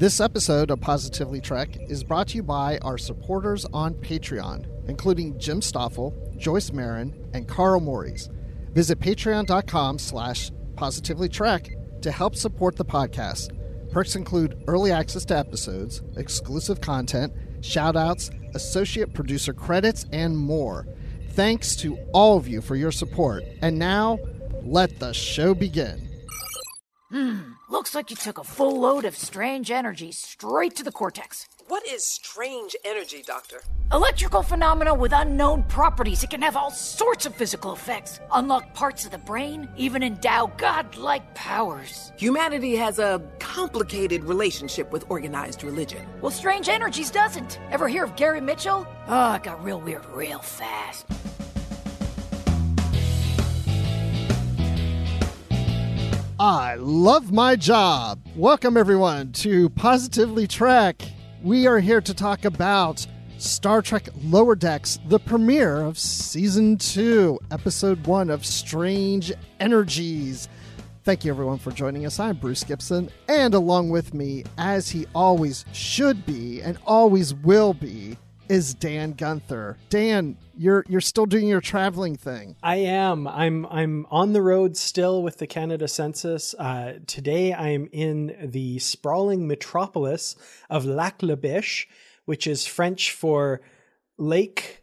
This episode of Positively Trek is brought to you by our supporters on Patreon, including Jim Stoffel, Joyce Marin, and Carl Morris. Visit patreon.com slash positivelytrek to help support the podcast. Perks include early access to episodes, exclusive content, shoutouts, associate producer credits, and more. Thanks to all of you for your support. And now, let the show begin. Hmm. Looks like you took a full load of strange energy straight to the cortex. What is strange energy, Doctor? Electrical phenomena with unknown properties. It can have all sorts of physical effects, unlock parts of the brain, even endow godlike powers. Humanity has a complicated relationship with organized religion. Well, strange energies doesn't. Ever hear of Gary Mitchell? Oh, it got real weird real fast. I love my job. Welcome, everyone, to Positively Trek. We are here to talk about Star Trek Lower Decks, the premiere of Season 2, Episode 1 of Strange Energies. Thank you, everyone, for joining us. I'm Bruce Gibson, and along with me, as he always should be and always will be, is Dan Gunther. Dan, you're you're still doing your traveling thing. I am. I'm I'm on the road still with the Canada Census. Uh, today I am in the sprawling metropolis of Lac La Biche, which is French for Lake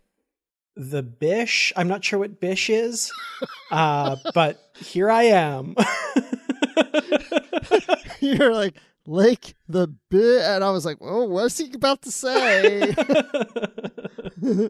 the Biche. I'm not sure what Biche is, uh, but here I am. you're like Lake the bit, and I was like, "Oh, what's he about to say?"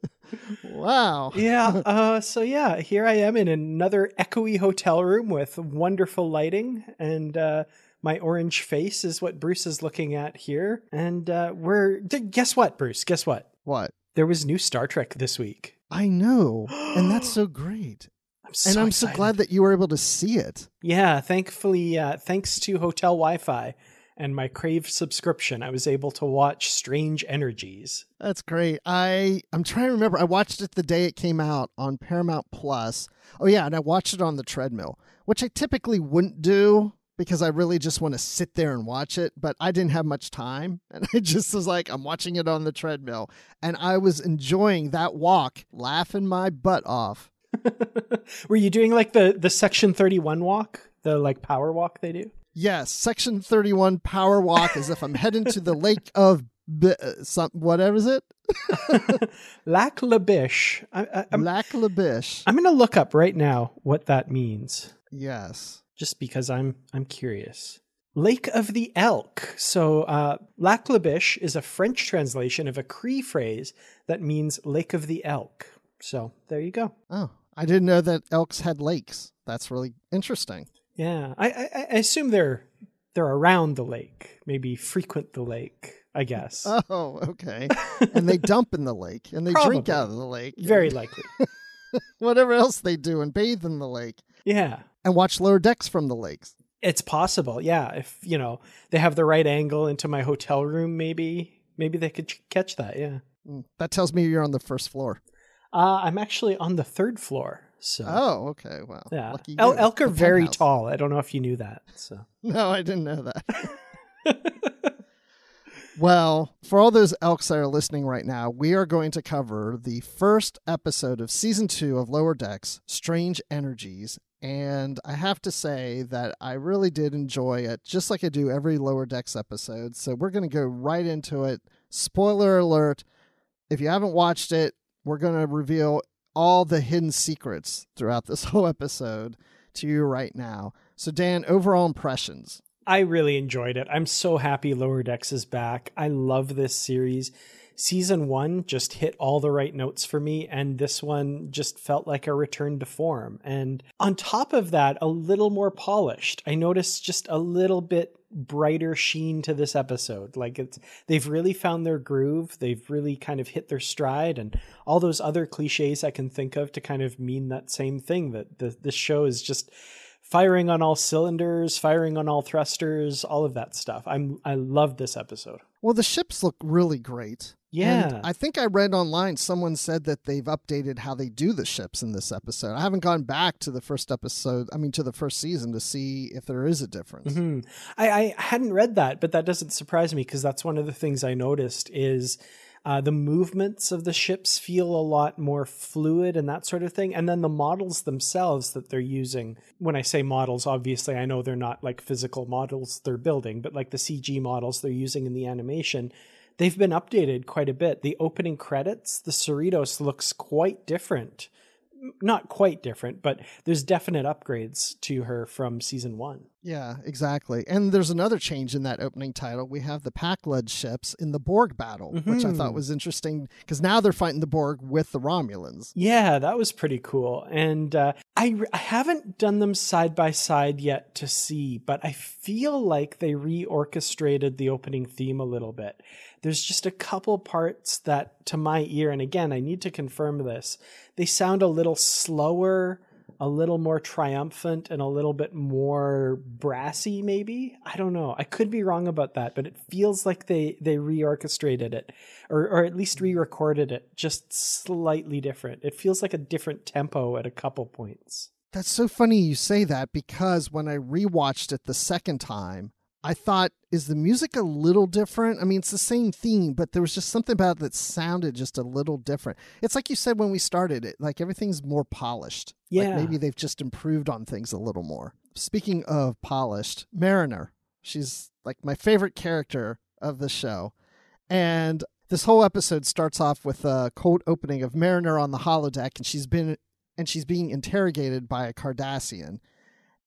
wow. yeah. Uh, so yeah, here I am in another echoey hotel room with wonderful lighting, and uh, my orange face is what Bruce is looking at here. And uh, we're guess what, Bruce? Guess what? What? There was new Star Trek this week. I know, and that's so great. I'm so and I'm excited. so glad that you were able to see it. Yeah, thankfully, uh, thanks to hotel Wi-Fi and my Crave subscription, I was able to watch Strange Energies. That's great. I I'm trying to remember. I watched it the day it came out on Paramount Plus. Oh yeah, and I watched it on the treadmill, which I typically wouldn't do because I really just want to sit there and watch it, but I didn't have much time and I just was like I'm watching it on the treadmill and I was enjoying that walk, laughing my butt off. Were you doing like the the Section 31 walk, the like power walk they do? Yes, section 31 power walk as if I'm heading to the lake of B- uh, some whatever is it? Lac La Biche. I, I, I'm, Lac La Biche. I'm going to look up right now what that means, Yes. just because I'm I'm curious. Lake of the Elk. So, uh, Lac La Biche is a French translation of a Cree phrase that means Lake of the Elk. So, there you go. Oh, I didn't know that elks had lakes. That's really interesting. Yeah, I, I, I assume they're they're around the lake, maybe frequent the lake. I guess. Oh, okay. and they dump in the lake and they drink out of the lake. Very likely. whatever else they do and bathe in the lake Yeah. and watch lower decks from the lakes. It's possible, yeah. If you know they have the right angle into my hotel room, maybe maybe they could ch- catch that. Yeah, Mm, That tells me you're on the first floor. uh, I'm actually on the third floor. So Oh, okay. Well, yeah, El- elk are The very penthouse. tall. I don't know if you knew that. So No, I didn't know that. well, for all those elks that are listening right now, we are going to cover the first episode of season two of Lower Decks Strange Energies. And I have to say that I really did enjoy it, just like I do every Lower Decks episode. So we're going to go right into it. Spoiler alert if you haven't watched it, we're going to reveal all the hidden secrets throughout this whole episode to you right now. So, Dan, overall impressions. I really enjoyed it. I'm so happy Lower Decks is back. I love this series. Season one just hit all the right notes for me, and this one just felt like a return to form. And on top of that, a little more polished. I noticed just a little bit brighter sheen to this episode. Like it's they've really found their groove. They've really kind of hit their stride and all those other cliches I can think of to kind of mean that same thing that the, this show is just firing on all cylinders, firing on all thrusters, all of that stuff. I'm I love this episode. Well, the ships look really great. Yeah. And I think I read online someone said that they've updated how they do the ships in this episode. I haven't gone back to the first episode, I mean, to the first season to see if there is a difference. Mm-hmm. I, I hadn't read that, but that doesn't surprise me because that's one of the things I noticed is uh, the movements of the ships feel a lot more fluid and that sort of thing. And then the models themselves that they're using. When I say models, obviously, I know they're not like physical models they're building, but like the CG models they're using in the animation they've been updated quite a bit. The opening credits, the Cerritos looks quite different. Not quite different, but there's definite upgrades to her from season one. Yeah, exactly. And there's another change in that opening title. We have the Pakled ships in the Borg battle, mm-hmm. which I thought mm-hmm. was interesting because now they're fighting the Borg with the Romulans. Yeah, that was pretty cool. And uh, I, I haven't done them side by side yet to see, but I feel like they reorchestrated the opening theme a little bit there's just a couple parts that to my ear and again i need to confirm this they sound a little slower a little more triumphant and a little bit more brassy maybe? I don't know. I could be wrong about that but it feels like they they reorchestrated it or or at least re-recorded it just slightly different. It feels like a different tempo at a couple points. That's so funny you say that because when i rewatched it the second time I thought, is the music a little different? I mean, it's the same theme, but there was just something about it that sounded just a little different. It's like you said when we started it, like everything's more polished. Yeah. Like maybe they've just improved on things a little more. Speaking of polished, Mariner, she's like my favorite character of the show. And this whole episode starts off with a cold opening of Mariner on the holodeck, and she's been and she's being interrogated by a Cardassian.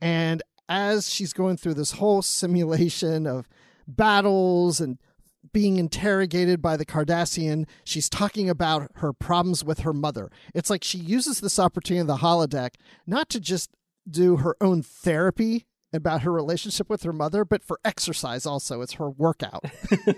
And as she's going through this whole simulation of battles and being interrogated by the Cardassian, she's talking about her problems with her mother. It's like she uses this opportunity in the holodeck not to just do her own therapy about her relationship with her mother, but for exercise also. It's her workout.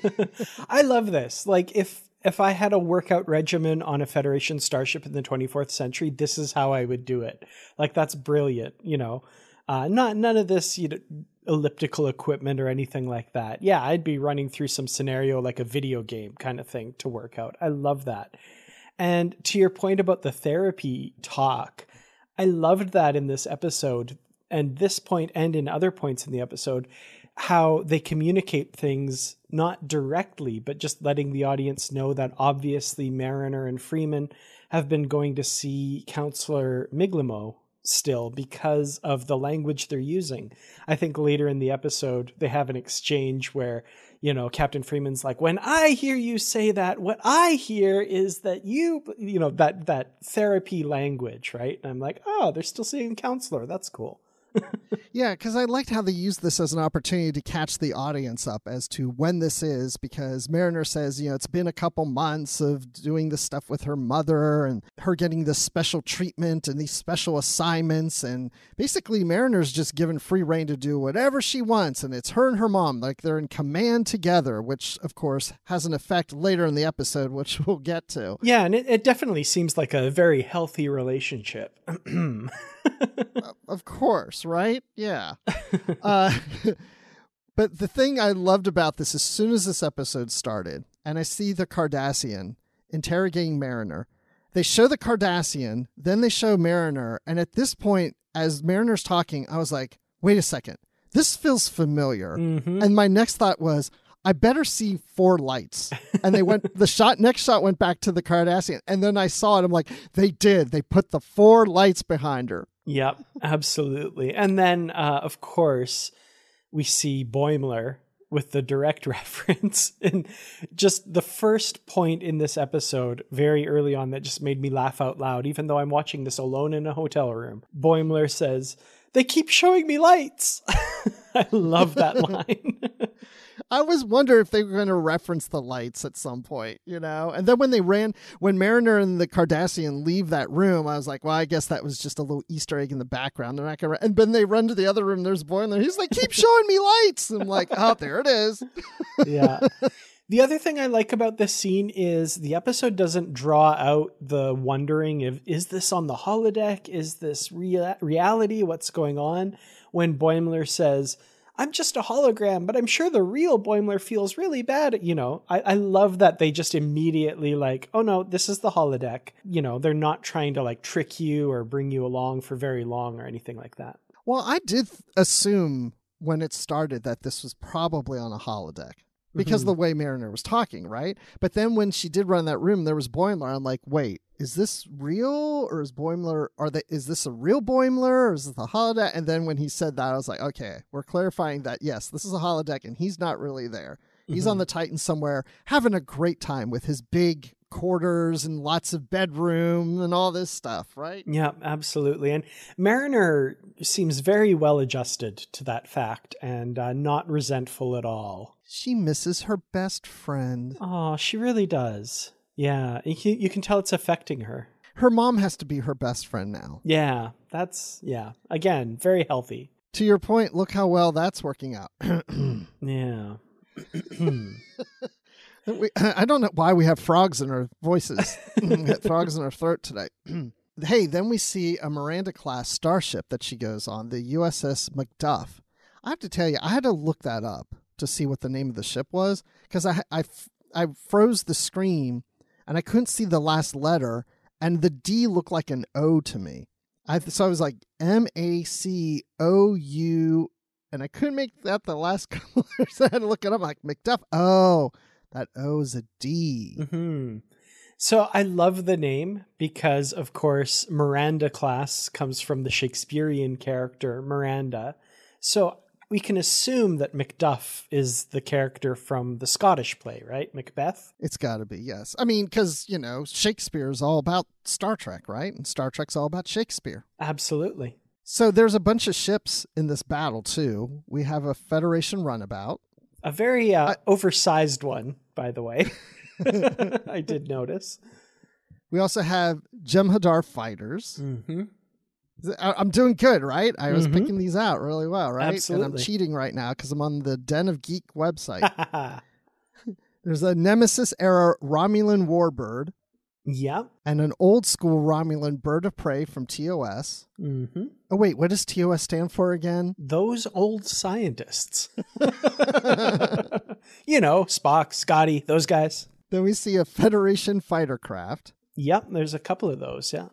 I love this. Like if if I had a workout regimen on a Federation starship in the 24th century, this is how I would do it. Like that's brilliant, you know. Uh, not none of this you know, elliptical equipment or anything like that. Yeah, I'd be running through some scenario like a video game kind of thing to work out. I love that. And to your point about the therapy talk, I loved that in this episode and this point and in other points in the episode how they communicate things not directly but just letting the audience know that obviously Mariner and Freeman have been going to see counselor Migleemo still because of the language they're using. I think later in the episode they have an exchange where, you know, Captain Freeman's like, "When I hear you say that, what I hear is that you, you know, that that therapy language, right?" And I'm like, "Oh, they're still seeing counselor. That's cool." Yeah, because I liked how they used this as an opportunity to catch the audience up as to when this is, because Mariner says, you know, it's been a couple months of doing this stuff with her mother and her getting this special treatment and these special assignments. And basically, Mariner's just given free reign to do whatever she wants. And it's her and her mom, like they're in command together, which, of course, has an effect later in the episode, which we'll get to. Yeah, and it, it definitely seems like a very healthy relationship. of course, right? Yeah. Uh, but the thing I loved about this, as soon as this episode started, and I see the Cardassian interrogating Mariner, they show the Cardassian, then they show Mariner, and at this point, as Mariner's talking, I was like, wait a second, this feels familiar. Mm-hmm. And my next thought was, I better see four lights. And they went, the shot, next shot went back to the Cardassian. And then I saw it. I'm like, they did. They put the four lights behind her. Yep, absolutely. And then, uh, of course, we see Boimler with the direct reference. and just the first point in this episode, very early on, that just made me laugh out loud, even though I'm watching this alone in a hotel room. Boimler says, They keep showing me lights. I love that line. I was wondering if they were going to reference the lights at some point, you know. And then when they ran, when Mariner and the Cardassian leave that room, I was like, well, I guess that was just a little Easter egg in the background. They're not going to. And then they run to the other room. There's Boimler. He's like, keep showing me lights. I'm like, oh, there it is. yeah. The other thing I like about this scene is the episode doesn't draw out the wondering if is this on the holodeck? Is this rea- reality? What's going on? When Boimler says, I'm just a hologram, but I'm sure the real Boimler feels really bad. You know, I, I love that they just immediately like, oh no, this is the holodeck. You know, they're not trying to like trick you or bring you along for very long or anything like that. Well, I did assume when it started that this was probably on a holodeck because Mm-hmm. the way Mariner was talking, right? But then when she did run that room, there was Boimler. I'm like, wait, is this real or is Boimler? Are they? Is this a real Boimler or is this a holodeck? And then when he said that, I was like, okay, we're clarifying that yes, this is a holodeck and he's not really there. He's Mm-hmm. on the Titan somewhere, having a great time with his big quarters and lots of bedroom and all this stuff, right? Yeah, absolutely. And Mariner seems very well adjusted to that fact and uh, not resentful at all. She misses her best friend. Oh, she really does. Yeah, you can, you can tell it's affecting her. Her mom has to be her best friend now. Yeah, that's, yeah, again, very healthy. To your point, look how well that's working out. Yeah. We, I don't know why we have frogs in our voices, frogs in our throat today. hey, then we see a Miranda class starship that she goes on, the USS Macduff. I have to tell you, I had to look that up to see what the name of the ship was because I, I, I froze the screen and I couldn't see the last letter, and the D looked like an O to me. I so I was like M A C O U, and I couldn't make that the last couple letters. I had to look it up. I'm like Macduff. Oh, that O is a D. hmm So I love the name because, of course, Miranda class comes from the Shakespearean character Miranda. So we can assume that Macduff is the character from the Scottish play, right? Macbeth? It's got to be yes. I mean, because you know Shakespeare is all about Star Trek, right? And Star Trek's all about Shakespeare. Absolutely. So there's a bunch of ships in this battle too. We have a Federation runabout. A very uh, oversized one, by the way. I did notice. We also have Jem'Hadar fighters. Mm-hmm. I- I'm doing good, right? I was Mhm. picking these out really well, right? Absolutely. And I'm cheating right now because I'm on the Den of Geek website. There's a Nemesis era Romulan warbird Yep. and an old school Romulan bird of prey from TOS. Mm-hmm. Oh wait, what does TOS stand for again? Those old scientists. you know, Spock, Scotty, those guys. Then we see a Federation fighter craft Yep, there's a couple of those. Yeah.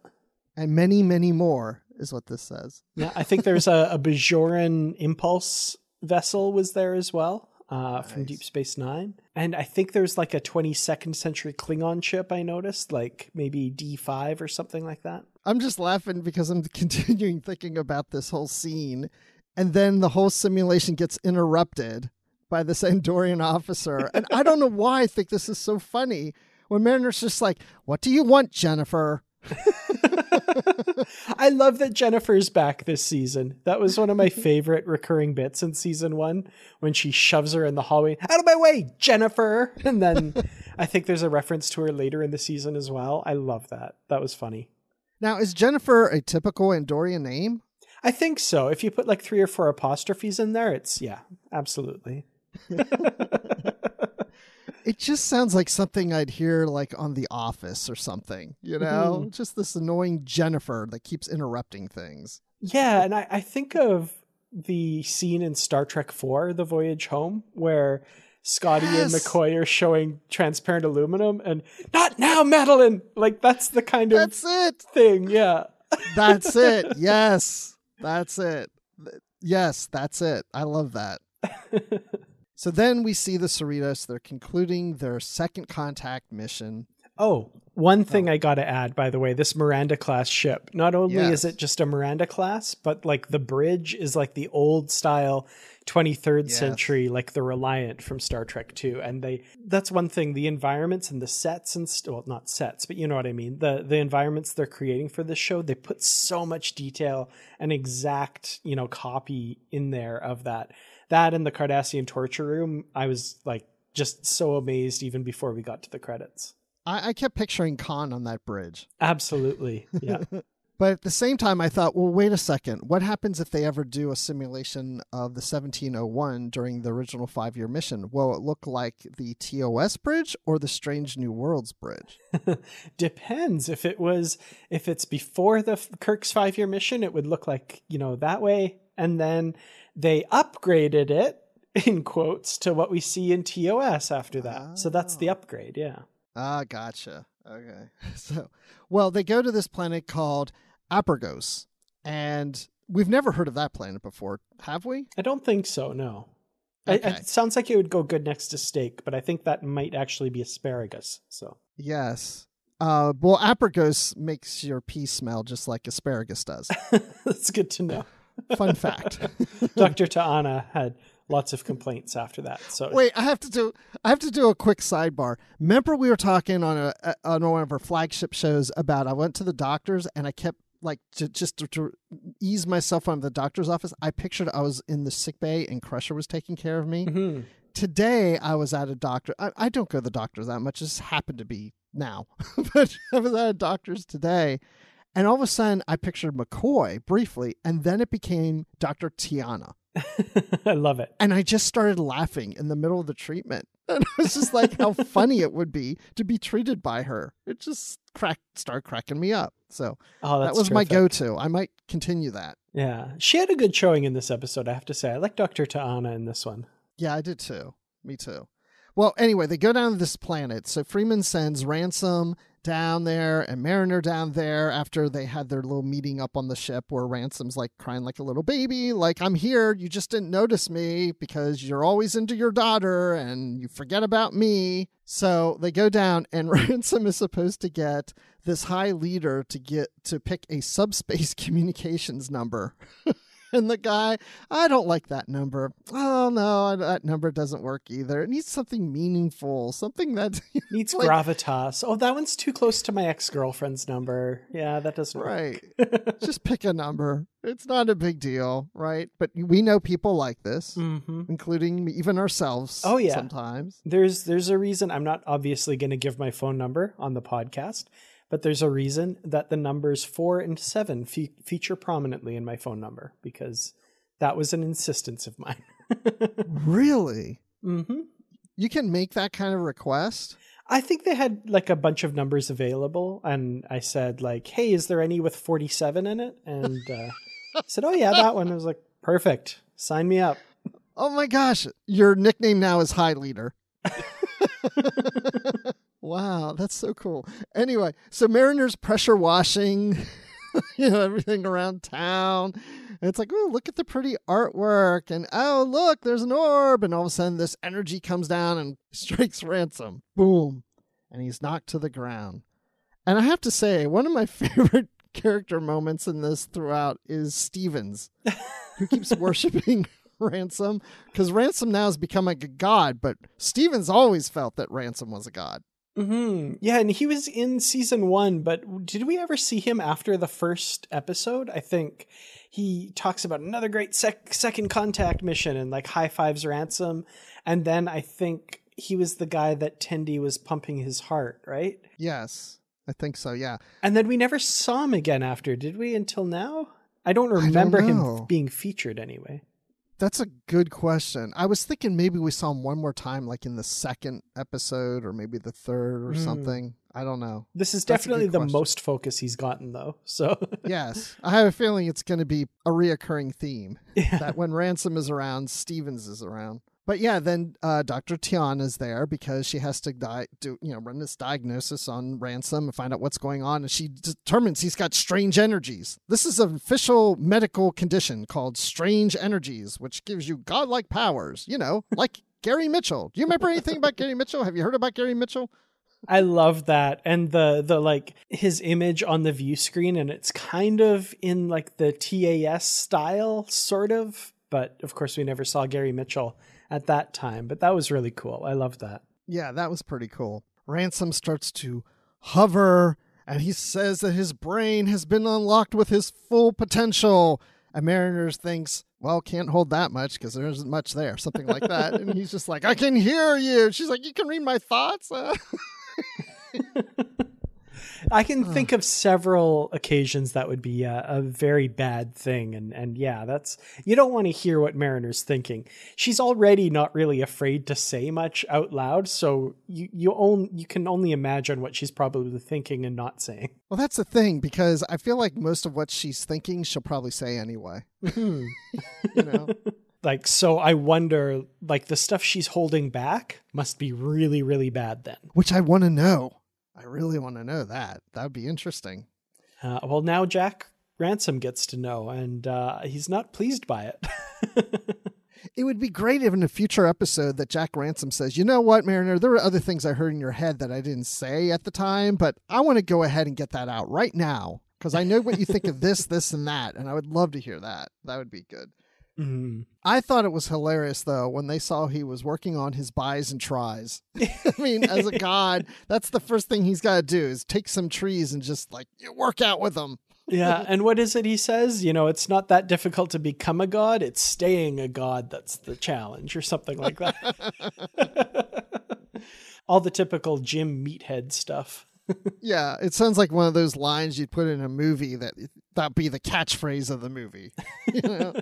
and many, many more is what this says. Yeah, I think there's a, a Bajoran Impulse vessel was there as well uh, from Deep Space Nine, and I think there's like a 22nd century Klingon ship. I noticed, like maybe D5 or something like that. I'm just laughing because I'm continuing thinking about this whole scene, and then the whole simulation gets interrupted by this Andorian officer. And I don't know why I think this is so funny when Mariner's just like, What do you want, Jennifer? I love that Jennifer's back this season. That was one of my favorite recurring bits in season one when she shoves her in the hallway. Out of my way, Jennifer! And then I think there's a reference to her later in the season as well. I love that. That was funny. Now, is Jennifer a typical Andorian name? I think so. If you put like three or four apostrophes in there, it's yeah, absolutely. It just sounds like something I'd hear like on The Office or something, you know? Mm-hmm. Just this annoying Jennifer that keeps interrupting things. Yeah, and I, I think of the scene in Star Trek Four, The Voyage Home, where Scotty and McCoy are showing transparent aluminum and not now, Madeline. Like that's the kind of That's it. thing. Yeah. That's it. Yes. That's it. Yes, that's it. I love that. so then we see the Cerritos. They're concluding their second contact mission. Oh, one thing oh. I got to add, by the way, this Miranda class ship, not only Yes. is it just a Miranda class, but like the bridge is like the old style 23rd Yes. century, like the Reliant from Star Trek 2. And they, that's one thing, the environments and the sets and, st- well, not sets, but you know what I mean? The, the environments they're creating for this show, they put so much detail and exact, you know, copy in there of that. That and the Cardassian torture room, I was like just so amazed even before we got to the credits. I, I kept picturing Khan on that bridge. Absolutely. Yeah. But at the same time, I thought, well, wait a second. What happens if they ever do a simulation of the 1701 during the original five year mission? Will it look like the TOS bridge or the Strange New Worlds bridge? Depends if it was if it's before the Kirk's 5-year mission it would look like, you know, that way and then they upgraded it in quotes to what we see in TOS after that. So that's the upgrade, yeah. Ah, gotcha. Okay. So, well, they go to this planet called Apergos, and we've never heard of that planet before, have we? I don't think so, no. I- Okay. it sounds like it would go good next to steak, but I think that might actually be asparagus. So Yes. Uh, well, Apergos makes your pee smell just like asparagus does. that's good to know. Fun fact. Dr. Ta'ana had lots of complaints after that. So Wait, I have to do. I have to do a quick sidebar. Remember, we were talking on a, on one of our flagship shows about I went to the doctor's and I kept like to, just to, to ease myself out of the doctor's office. I pictured I was in the sick bay and Crusher was taking care of me. Mhm. Today, I was at a doctor. I, I don't go to the doctor that much. It just happened to be now, but I was at a doctor's today. And all of a sudden, I pictured McCoy briefly, and then it became Dr. Ta'ana. I love it. And I just started laughing in the middle of the treatment. And I was just like, how funny it would be to be treated by her. It just cracked, started cracking me up. So Oh, that was my go to. I might continue that. Yeah, she had a good showing in this episode. I have to say, I like Doctor Ta'ana in this one. Yeah, I did too. Me too. Well, anyway, they go down to this planet. So Freeman sends Ransom down there and Mariner down there after they had their little meeting up on the ship where Ransom's like crying like a little baby, like, I'm here. You just didn't notice me because you're always into your daughter and you forget about me. So they go down and Ransom is supposed to get this high leader to get to pick a subspace communications number. And the guy, I don't like that number. Oh no, that number doesn't work either. It needs something meaningful, something that Needs like- gravitas. Oh, that one's too close to my ex girlfriend's number. Yeah, that doesn't work. right. Just pick a number. It's not a big deal, right? But we know people like this, hmm including even ourselves. Oh, yeah. sometimes. There's there's a reason I'm not obviously going to give my phone number on the podcast, but there's a reason that the numbers four and seven fe- feature prominently in my phone number because that was an insistence of mine. Really, hmm you can make that kind of request. I think they had like a bunch of numbers available, and I said like, "Hey, is there any with 47 in it?" And uh, said, "Oh yeah, that one." I was like, "Perfect, sign me up." Oh my gosh, your nickname now is High Leader. wow, that's so cool. Anyway, so Mariner's pressure washing, you know, everything around town. And it's like, oh, look at the pretty artwork. And oh, look, there's an orb. And all of a sudden, this energy comes down and strikes Ransom. Boom. And he's knocked to the ground. And I have to say, one of my favorite character moments in this throughout is Stevens, who keeps worshiping Ransom because Ransom now has become like a god, but Stevens always felt that Ransom was a god. Hmm Yeah, and he was in season one, but did we ever see him after the first episode? I think he talks about another great sec- second contact mission and like high fives ransom, and then I think he was the guy that Tendi was pumping his heart, right? Yes, I think so. Yeah. And then we never saw him again after, did we? Until now, I don't don't remember him being featured anyway. That's a good question. I was thinking maybe we saw him one more time, like in the second episode or maybe the third or Hmm. something. I don't know. This is That's definitely the question. most focus he's gotten, though. So Yes. I have a feeling it's going to be a reoccurring theme yeah. that when Ransom is around, Stevens is around. But yeah, then uh, Dr. Ta'ana is there because she has to di- do you know run this diagnosis on Ransom and find out what's going on, and she determines he's got strange energies. This is an official medical condition called strange energies, which gives you godlike powers. You know, like Gary Mitchell. Do you remember anything about Gary Mitchell? Have you heard about Gary Mitchell? I love that. And the the like his image on the view screen and it's kind of in like the TAS style sort of, but of course we never saw Gary Mitchell at that time, but that was really cool. I love that. Yeah, that was pretty cool. Ransom starts to hover and he says that his brain has been unlocked with his full potential. And Mariners thinks, well, can't hold that much because there isn't much there, something like that. and he's just like, I can hear you. She's like, you can read my thoughts. Uh. I can think of several occasions that would be a, a, very bad thing, and and yeah, that's you don't want to hear what Mariner's thinking. She's already not really afraid to say much out loud, so you you own you can only imagine what she's probably thinking and not saying. Well, that's the thing because I feel like most of what she's thinking she'll probably say anyway. you know. like so i wonder like the stuff she's holding back must be really really bad then which i want to know I really want to know that. That would be interesting. Uh, well, now Jack Ransom gets to know, and uh, he's not pleased by it. it would be great if in a future episode that Jack Ransom says, "You know what, Mariner? There were other things I heard in your head that I didn't say at the time, but I want to go ahead and get that out right now because I know what you think of this, this, and that, and I would love to hear that. That would be good." Mm. I thought it was hilarious though when they saw he was working on his buys and tries. I mean, as a god, that's the first thing he's got to do is take some trees and just like work out with them. yeah, and what is it he says? You know, it's not that difficult to become a god; it's staying a god that's the challenge, or something like that. All the typical gym Meathead stuff. yeah, it sounds like one of those lines you'd put in a movie that that'd be the catchphrase of the movie. You know?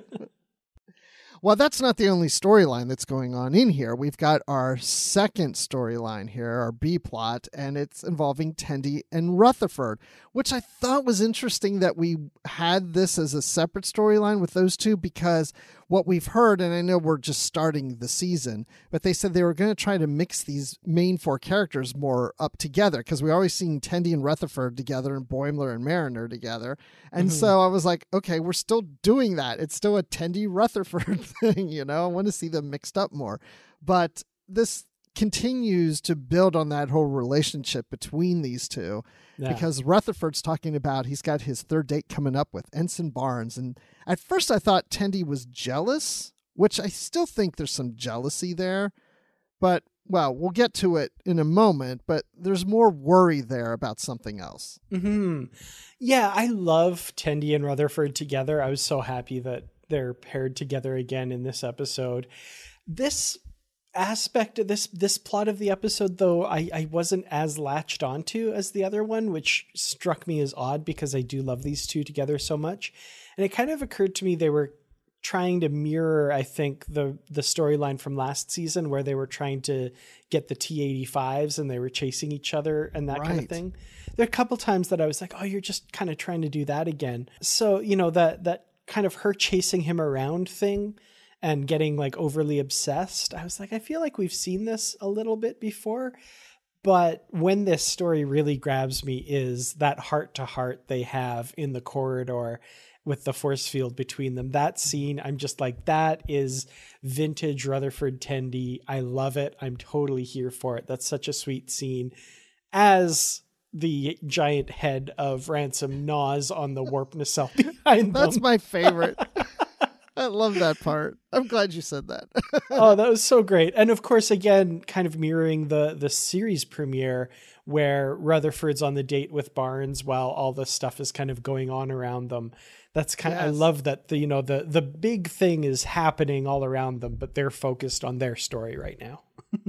Well, that's not the only storyline that's going on in here. We've got our second storyline here, our B plot, and it's involving Tendi and Rutherford, which I thought was interesting that we had this as a separate storyline with those two because what we've heard, and I know we're just starting the season, but they said they were going to try to mix these main four characters more up together because we always seen Tendi and Rutherford together and Boimler and Mariner together. And mm-hmm. so I was like, okay, we're still doing that. It's still a Tendi Rutherford thing, you know? I want to see them mixed up more. But this continues to build on that whole relationship between these two yeah. because Rutherford's talking about he's got his third date coming up with Ensign Barnes. And at first I thought Tendi was jealous, which I still think there's some jealousy there. But, well, we'll get to it in a moment, but there's more worry there about something else. hmm Yeah, I love Tendi and Rutherford together. I was so happy that they're paired together again in this episode. This aspect of this this plot of the episode though I, I wasn't as latched onto as the other one which struck me as odd because i do love these two together so much. And it kind of occurred to me they were trying to mirror i think the the storyline from last season where they were trying to get the t85s and they were chasing each other and that right. kind of thing. There are a couple times that i was like oh you're just kind of trying to do that again. So you know that that kind of her chasing him around thing and getting like overly obsessed. I was like, I feel like we've seen this a little bit before. But when this story really grabs me is that heart to heart they have in the corridor with the force field between them. That scene, I'm just like, that is vintage Rutherford Tendi. I love it. I'm totally here for it. That's such a sweet scene. As the giant head of Ransom gnaws on the warp nacelle behind them. That's them. my favorite. I love that part. I'm glad you said that. oh, that was so great. And of course, again, kind of mirroring the the series premiere where Rutherford's on the date with Barnes while all the stuff is kind of going on around them. That's kind yes. of I love that the you know the the big thing is happening all around them, but they're focused on their story right now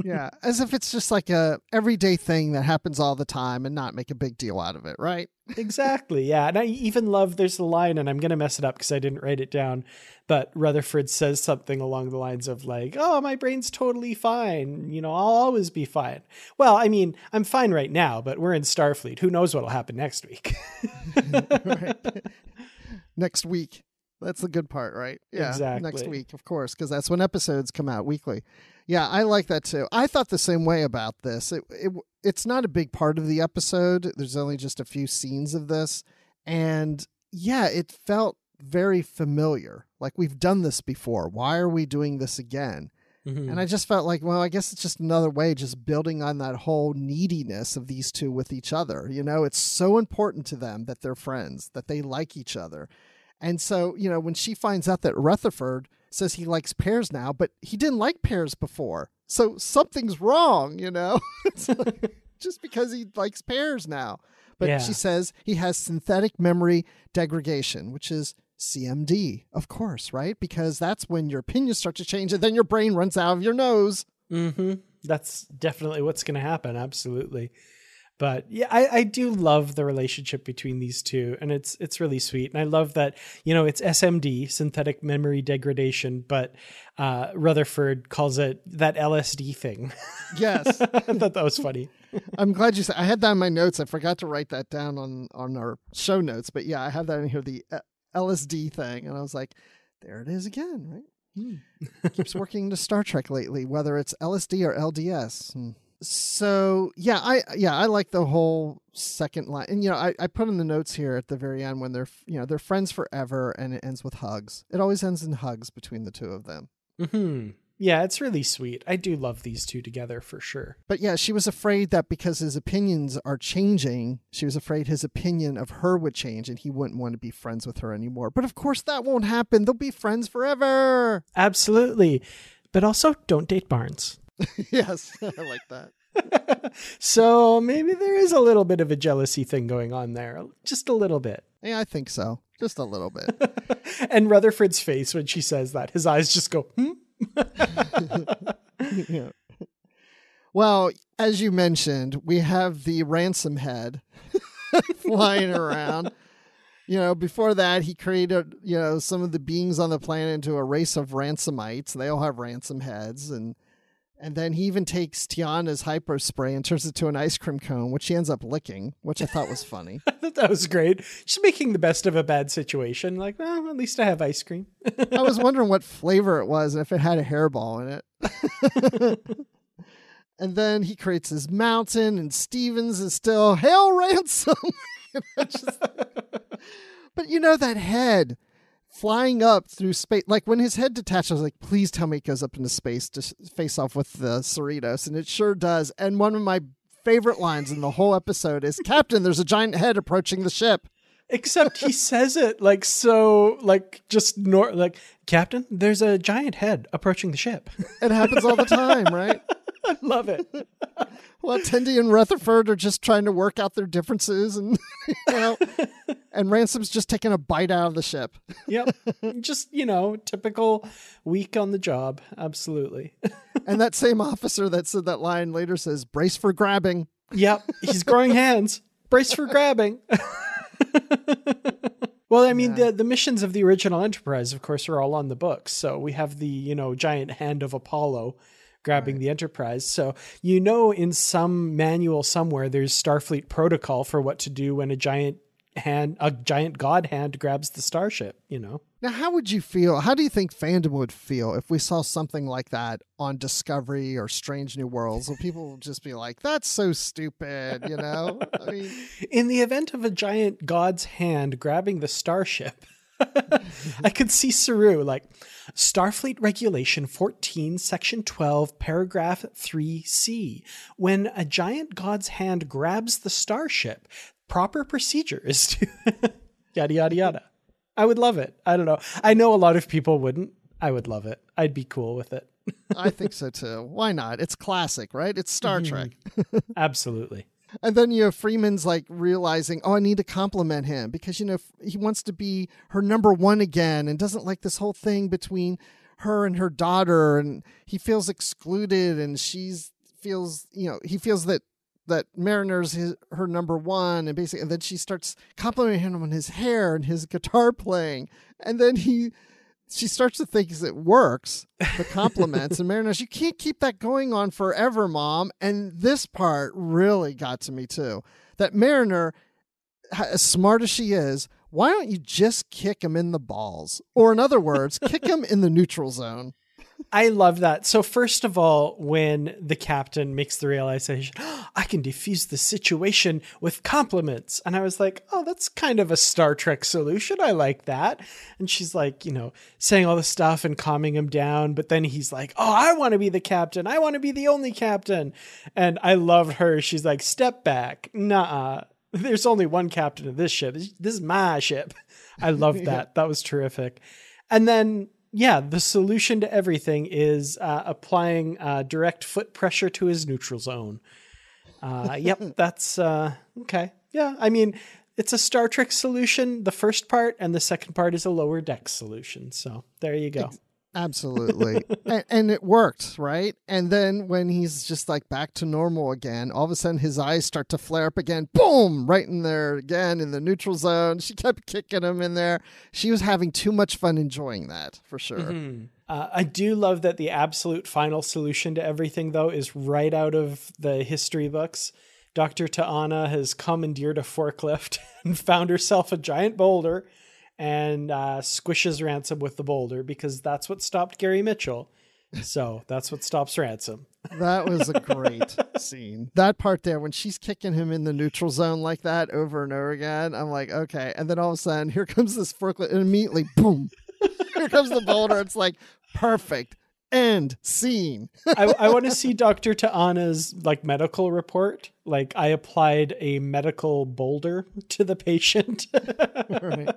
yeah, as if it's just like a everyday thing that happens all the time and not make a big deal out of it, right? exactly. Yeah, and I even love there's a line, and I'm gonna mess it up because I didn't write it down, but Rutherford says something along the lines of like, "Oh, my brain's totally fine. You know, I'll always be fine." Well, I mean, I'm fine right now, but we're in Starfleet. Who knows what'll happen next week? next week. That's the good part, right? Yeah, exactly. Next week, of course, because that's when episodes come out weekly. Yeah, I like that too. I thought the same way about this. It, it it's not a big part of the episode. There's only just a few scenes of this, and yeah, it felt very familiar. Like we've done this before. Why are we doing this again? Mhm. And I just felt like, well, I guess it's just another way, just building on that whole neediness of these two with each other. You know, it's so important to them that they're friends, that they like each other. And so, you know, when she finds out that Rutherford says he likes pears now, but he didn't like pears before. So something's wrong, you know? Like, just because he likes pears now. But Yeah. she says he has synthetic memory degradation, which is CMD, of course, right? Because that's when your opinions start to change and then your brain runs out of your nose. Mm-hmm. That's definitely what's going to happen. Absolutely. But yeah, I, I do love the relationship between these two, and it's it's really sweet. And I love that you know it's SMD, synthetic memory degradation, but uh, Rutherford calls it that LSD thing. Yes. I thought that was funny. I'm glad you said I had that in my notes. I forgot to write that down on on our show notes, but yeah, I have that in here the uh, LSD thing and I was like, there it is again, right? Hmm. Keeps working into Star Trek lately, whether it's LSD or LDS. Hmm. So yeah, I yeah I like the whole second line, and you know I, I put in the notes here at the very end when they're you know they're friends forever, and it ends with hugs. It always ends in hugs between the two of them. hmm Yeah, it's really sweet. I do love these two together for sure. But yeah, she was afraid that because his opinions are changing, she was afraid his opinion of her would change and he wouldn't want to be friends with her anymore. But of course, that won't happen. They'll be friends forever. Absolutely. But also, don't date Barnes. yes, I like that. So maybe there is a little bit of a jealousy thing going on there. Just a little bit. Yeah, I think so. Just a little bit. And Rutherford's face when she says that, his eyes just go, hmm? yeah. Well, as you mentioned, we have the ransom head flying around. You know, before that, he created, you know, some of the beings on the planet into a race of ransomites. They all have ransom heads. And and then he even takes Ta'ana's hyper spray and turns it to an ice cream cone, which she ends up licking, which I thought was funny. I thought that was great. She's making the best of a bad situation. Like, well, at least I have ice cream. I was wondering what flavor it was and if it had a hairball in it. and then he creates his mountain, and Stevens is still hail ransom. Just- but you know that head flying up through space, like when his head detached, I was like, please tell me it goes up into space to face off with the Cerritos, and it sure does. And one of my favorite lines in the whole episode is, "Captain, there's a giant head approaching the ship." Except he says it like so, like just nor like, Captain, there's a giant head approaching the ship. It happens all the time, right? I love it. Well, Tendi and Rutherford are just trying to work out their differences, and you know, and Ransom's just taking a bite out of the ship. Yep. just, you know, typical week on the job. Absolutely. And that same officer that said that line later says, "Brace for grabbing." Yep, he's growing hands. Brace for grabbing. well, I mean, the the missions of the original Enterprise, of course, are all on the books. So we have the you know giant hand of Apollo grabbing the Enterprise. So you know, in some manual somewhere, there's Starfleet protocol for what to do when a giant hand, a giant god hand, grabs the starship. You know. Now, how would you feel? How do you think fandom would feel if we saw something like that on Discovery or Strange New Worlds? Will people just be like, "That's so stupid," you know? I mean, in the event of a giant god's hand grabbing the starship, I could see Saru like Starfleet Regulation 14, Section 12, Paragraph 3C. When a giant god's hand grabs the starship, proper procedure is to yada, yada, yada. I would love it. I don't know. I know a lot of people wouldn't. I would love it. I'd be cool with it. I think so too. Why not? It's classic, right? It's Star mm-hmm. Trek. Absolutely. And then you know Freeman's like realizing, oh, I need to compliment him because you know he wants to be her number one again and doesn't like this whole thing between her and her daughter, and he feels excluded, and she's feels you know he feels that that Mariner's his, her number one, and basically, and then she starts complimenting him on his hair and his guitar playing, and then he. She starts to think it works, the compliments, and Mariner's, you can't keep that going on forever, mom. And this part really got to me too. That Mariner, as smart as she is, why don't you just kick him in the balls? Or in other words, kick him in the neutral zone. I love that. So first of all, when the captain makes the realization, oh, I can defuse the situation with compliments. And I was like, oh, that's kind of a Star Trek solution. I like that. And she's like, you know, saying all the stuff and calming him down. But then he's like, oh, I want to be the captain. I want to be the only captain. And I love her. She's like, step back. Nah, there's only one captain of this ship. This is my ship. I love that. That was terrific. And then yeah, the solution to everything is uh, applying uh, direct foot pressure to his neutral zone. Uh, yep, that's uh, okay. Yeah, I mean, it's a Star Trek solution, the first part, and the second part is a lower deck solution. So there you go. Absolutely. and, and, it worked, right? And then when he's just like back to normal again, all of a sudden his eyes start to flare up again. Boom! Right in there again in the neutral zone. She kept kicking him in there. She was having too much fun enjoying that for sure. Mm-hmm. Uh, I do love that the absolute final solution to everything, though, is right out of the history books. Dr. Ta'ana has commandeered a forklift and found herself a giant boulder and uh, squishes Ransom with the boulder because that's what stopped Gary Mitchell. So that's what stops Ransom. That was a great scene. That part there, when she's kicking him in the neutral zone like that over and over again, I'm like, okay. And then all of a sudden, here comes this forklift, and immediately, boom, here comes the boulder. It's like, perfect end scene. I, I want to see Dr. T'Ana's like medical report. Like I applied a medical boulder to the patient. right.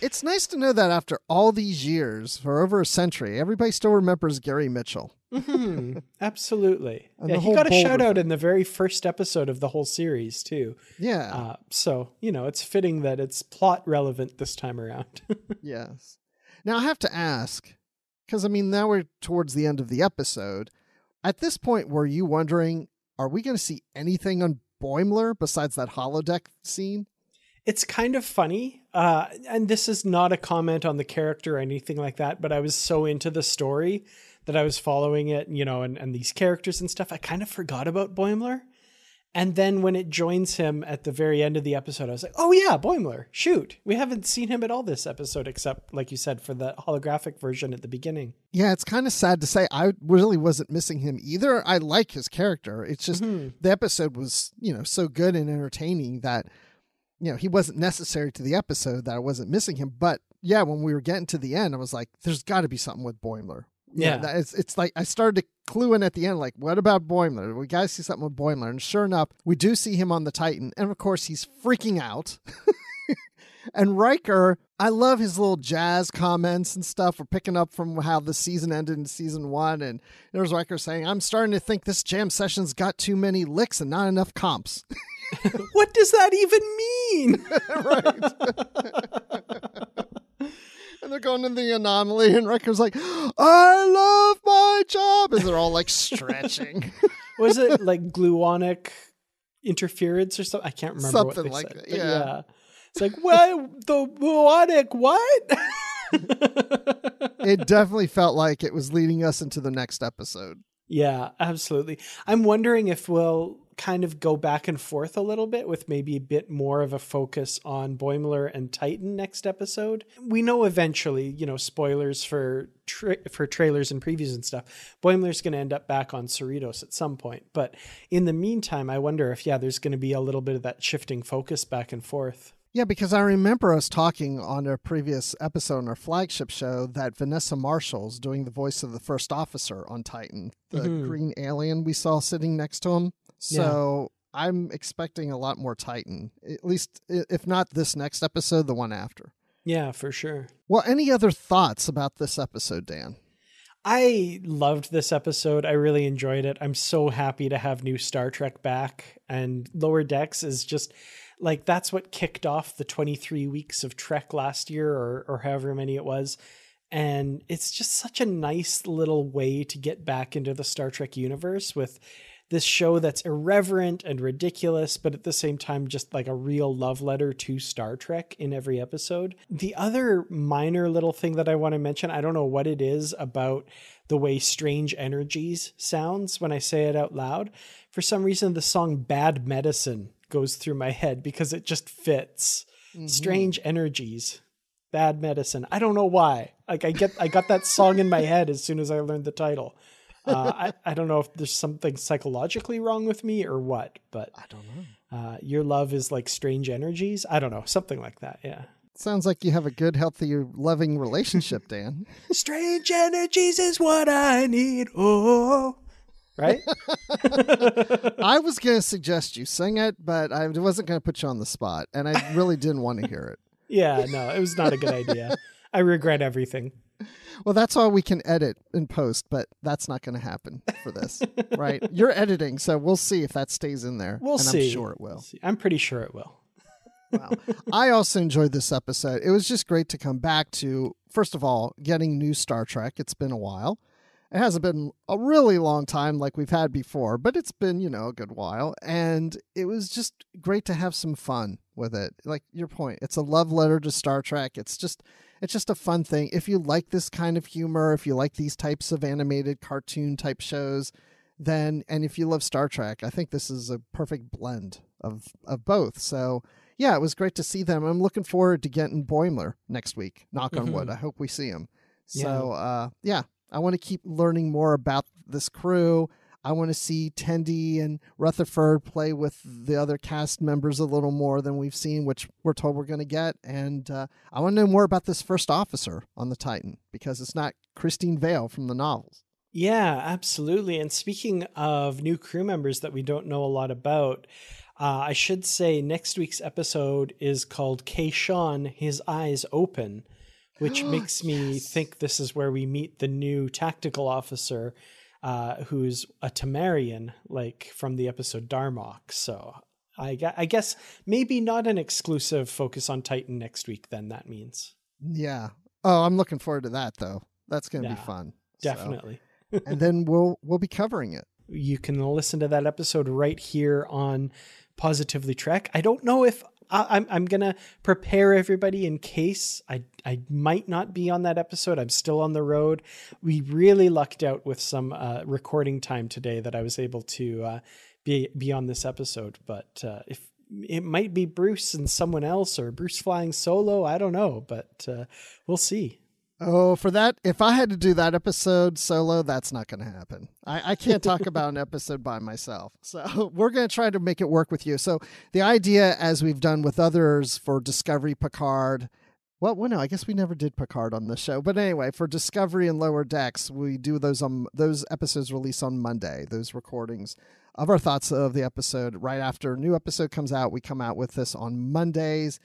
It's nice to know that after all these years, for over a century, everybody still remembers Gary Mitchell. Mm-hmm. Absolutely. yeah, he got a shout out in the very first episode of the whole series too. Yeah. Uh, so you know, it's fitting that it's plot relevant this time around. yes. Now I have to ask because, I mean, now we're towards the end of the episode. At this point, were you wondering, are we going to see anything on Boimler besides that holodeck scene? It's kind of funny. Uh, and this is not a comment on the character or anything like that, but I was so into the story that I was following it, you know, and, and these characters and stuff. I kind of forgot about Boimler. And then when it joins him at the very end of the episode, I was like, oh yeah, Boimler. Shoot. We haven't seen him at all this episode, except, like you said, for the holographic version at the beginning. Yeah, it's kind of sad to say. I really wasn't missing him either. I like his character. It's just mm-hmm. the episode was, you know, so good and entertaining that, you know, he wasn't necessary to the episode that I wasn't missing him. But yeah, when we were getting to the end, I was like, there's got to be something with Boimler. Yeah, it's, it's like I started to clue in at the end, like, what about Boimler? We got to see something with Boimler. And sure enough, we do see him on the Titan. And of course, he's freaking out. and Riker, I love his little jazz comments and stuff. We're picking up from how the season ended in season one. And there's Riker saying, I'm starting to think this jam session's got too many licks and not enough comps. what does that even mean? right they're going to the anomaly, and Riker's like, "I love my job," as they're all like stretching. Was it like gluonic interference or something? I can't remember something what like said, that. Yeah. yeah. it's like what the gluonic what? it definitely felt like it was leading us into the next episode. Yeah, absolutely. I'm wondering if we'll kind of go back and forth a little bit with maybe a bit more of a focus on Boimler and Titan next episode. We know eventually, you know, spoilers for tra- for trailers and previews and stuff. Boimler's going to end up back on Cerritos at some point, but in the meantime, I wonder if yeah, there's going to be a little bit of that shifting focus back and forth. Yeah, because I remember us talking on a previous episode on our flagship show that Vanessa Marshall's doing the voice of the first officer on Titan, the mm-hmm. green alien we saw sitting next to him. So yeah. I'm expecting a lot more Titan, at least if not this next episode, the one after. Yeah, for sure. Well, any other thoughts about this episode, Dan? I loved this episode. I really enjoyed it. I'm so happy to have new Star Trek back. And Lower Decks is just like that's what kicked off the 23 weeks of Trek last year, or, or however many it was. And it's just such a nice little way to get back into the Star Trek universe with this show that's irreverent and ridiculous, but at the same time, just like a real love letter to Star Trek in every episode. The other minor little thing that I want to mention, I don't know what it is about the way Strange Energies sounds when I say it out loud. For some reason, the song Bad Medicine goes through my head because it just fits. Mm-hmm. Strange Energies. Bad Medicine. I don't know why. Like I get I got that song in my head as soon as I learned the title. Uh, I, I don't know if there's something psychologically wrong with me or what, but I don't know. uh, your love is like strange energies. I don't know, something like that. Yeah. Sounds like you have a good, healthy, loving relationship, Dan. strange energies is what I need. Oh, right. I was going to suggest you sing it, but I wasn't going to put you on the spot, and I really didn't want to hear it. yeah. No, it was not a good idea. I regret everything. Well, that's all we can edit in post, but that's not going to happen for this, right? You're editing, so we'll see if that stays in there. We'll and see. I'm sure it will. We'll. I'm pretty sure it will. Wow. I also enjoyed this episode. It was just great to come back to, first of all, getting new Star Trek. It's been a while. It hasn't been a really long time like we've had before, but it's been, you know, a good while. And it was just great to have some fun with it. Like your point, it's a love letter to Star Trek. It's just it's just a fun thing. If you like this kind of humor, if you like these types of animated cartoon type shows, then and if you love Star Trek, I think this is a perfect blend of of both. So yeah, it was great to see them. I'm looking forward to getting Boimler next week. Knock on wood. I hope we see him. So uh, yeah, I want to keep learning more about this crew. I want to see Tendi and Rutherford play with the other cast members a little more than we've seen, which we're told we're going to get. And uh, I want to know more about this first officer on the Titan because it's not Christine Vale from the novels. Yeah, absolutely. And speaking of new crew members that we don't know a lot about, uh, I should say next week's episode is called Kayshon, His Eyes Open, which makes me think this is where we meet the new tactical officer uh, who's a Tamarian, like from the episode Darmok. So I, I guess maybe not an exclusive focus on Titan next week, then that means. Yeah. Oh, I'm looking forward to that though. That's going to Yeah, be fun. So- Definitely. and then we'll we'll be covering it. you can listen to that episode right here on Positively Trek. I don't know if I, I'm I'm gonna prepare everybody in case I I might not be on that episode. I'm still on the road. We really lucked out with some uh, recording time today that I was able to uh, be be on this episode. But uh, if it might be Bruce and someone else, or Bruce flying solo, I don't know, but uh, we'll see. Oh, for that, if I had to do that episode solo, that's not going to happen. I, I can't talk about an episode by myself. So we're going to try to make it work with you. So the idea, as we've done with others for Discovery Picard, well, well, no, I guess we never did Picard on the show. But anyway, for Discovery and Lower Decks, we do those on those episodes release on Monday. Those recordings of our thoughts of the episode right after a new episode comes out. We come out with this on Mondays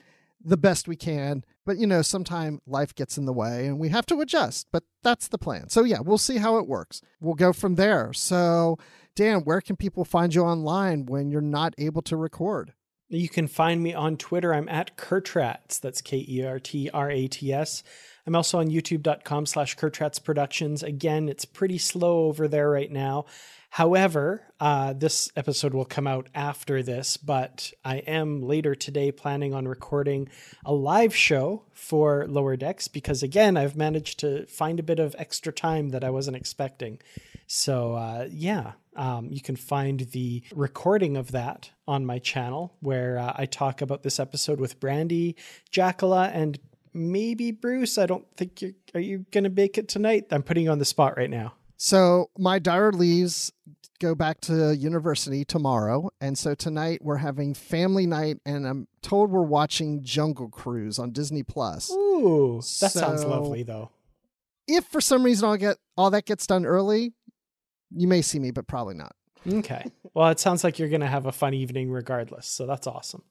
the best we can. But you know, sometime life gets in the way and we have to adjust. But that's the plan. So yeah, we'll see how it works. We'll go from there. So Dan, where can people find you online when you're not able to record? You can find me on Twitter. I'm at Kertrats. That's K E R T R A T S. I'm also on youtube.com slash Kertrats Productions. Again, it's pretty slow over there right now. However, uh, this episode will come out after this, but I am later today planning on recording a live show for Lower Decks because, again, I've managed to find a bit of extra time that I wasn't expecting. So, uh, yeah, um, you can find the recording of that on my channel where uh, I talk about this episode with Brandy, Jacala, and maybe Bruce. I don't think you're. Are you going to make it tonight? I'm putting you on the spot right now. So my daughter leaves go back to university tomorrow and so tonight we're having family night and i'm told we're watching jungle cruise on disney plus Ooh, that sounds lovely, though. if for some reason i'll get all that gets done early you may see me but probably not Okay. Well, it sounds like you're going to have a fun evening regardless. So that's awesome.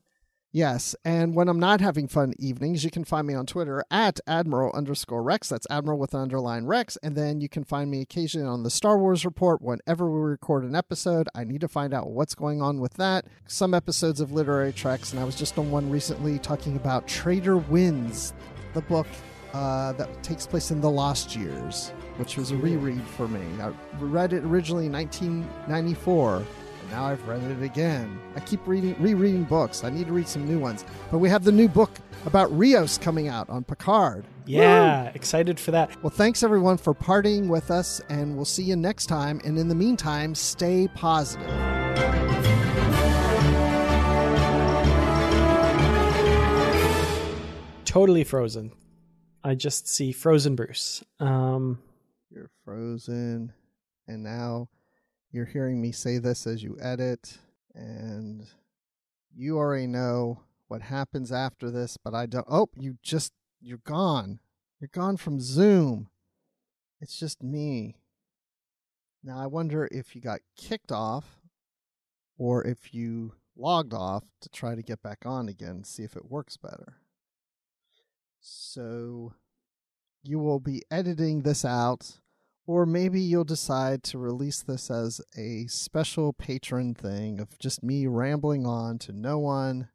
Yes, and when I'm not having fun evenings, you can find me on Twitter at Admiral underscore Rex. That's Admiral with an underline Rex. And then you can find me occasionally on the Star Wars Report whenever we record an episode. I need to find out what's going on with that. Some episodes of Literary Treks, and I was just on one recently talking about Traitor Winds, the book uh, that takes place in the Lost Years, which was a reread for me. I read it originally in 1994. Now I've read it again. I keep reading, rereading books. I need to read some new ones. But we have the new book about Rios coming out on Picard. Yeah, excited for that. Well, thanks everyone for partying with us, and we'll see you next time. And in the meantime, stay positive. Totally frozen. I just see Frozen Bruce. Um, You're frozen, and now you're hearing me say this as you edit, and you already know what happens after this, but I don't. Oh, you just, you're gone. You're gone from Zoom. It's just me. Now, I wonder if you got kicked off or if you logged off to try to get back on again, see if it works better. So, you will be editing this out, or maybe you'll decide to release this as a special patron thing of just me rambling on to no one,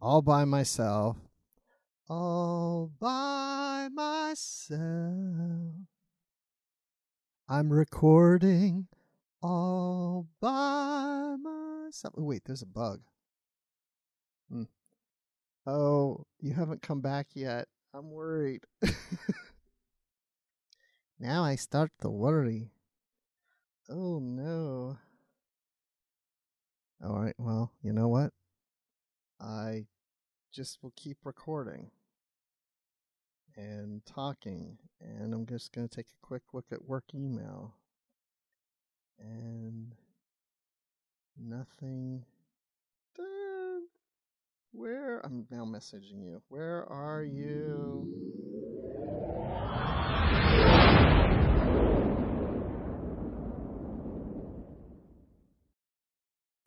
all by myself. All by myself. I'm recording all by myself. Wait, there's a bug. Hmm. Oh, you haven't come back yet. I'm worried. now I start to worry. Oh no. All right, well, you know what? I just will keep recording and talking, and I'm just going to take a quick look at work email. And nothing. Where? I'm now messaging you. Where are you?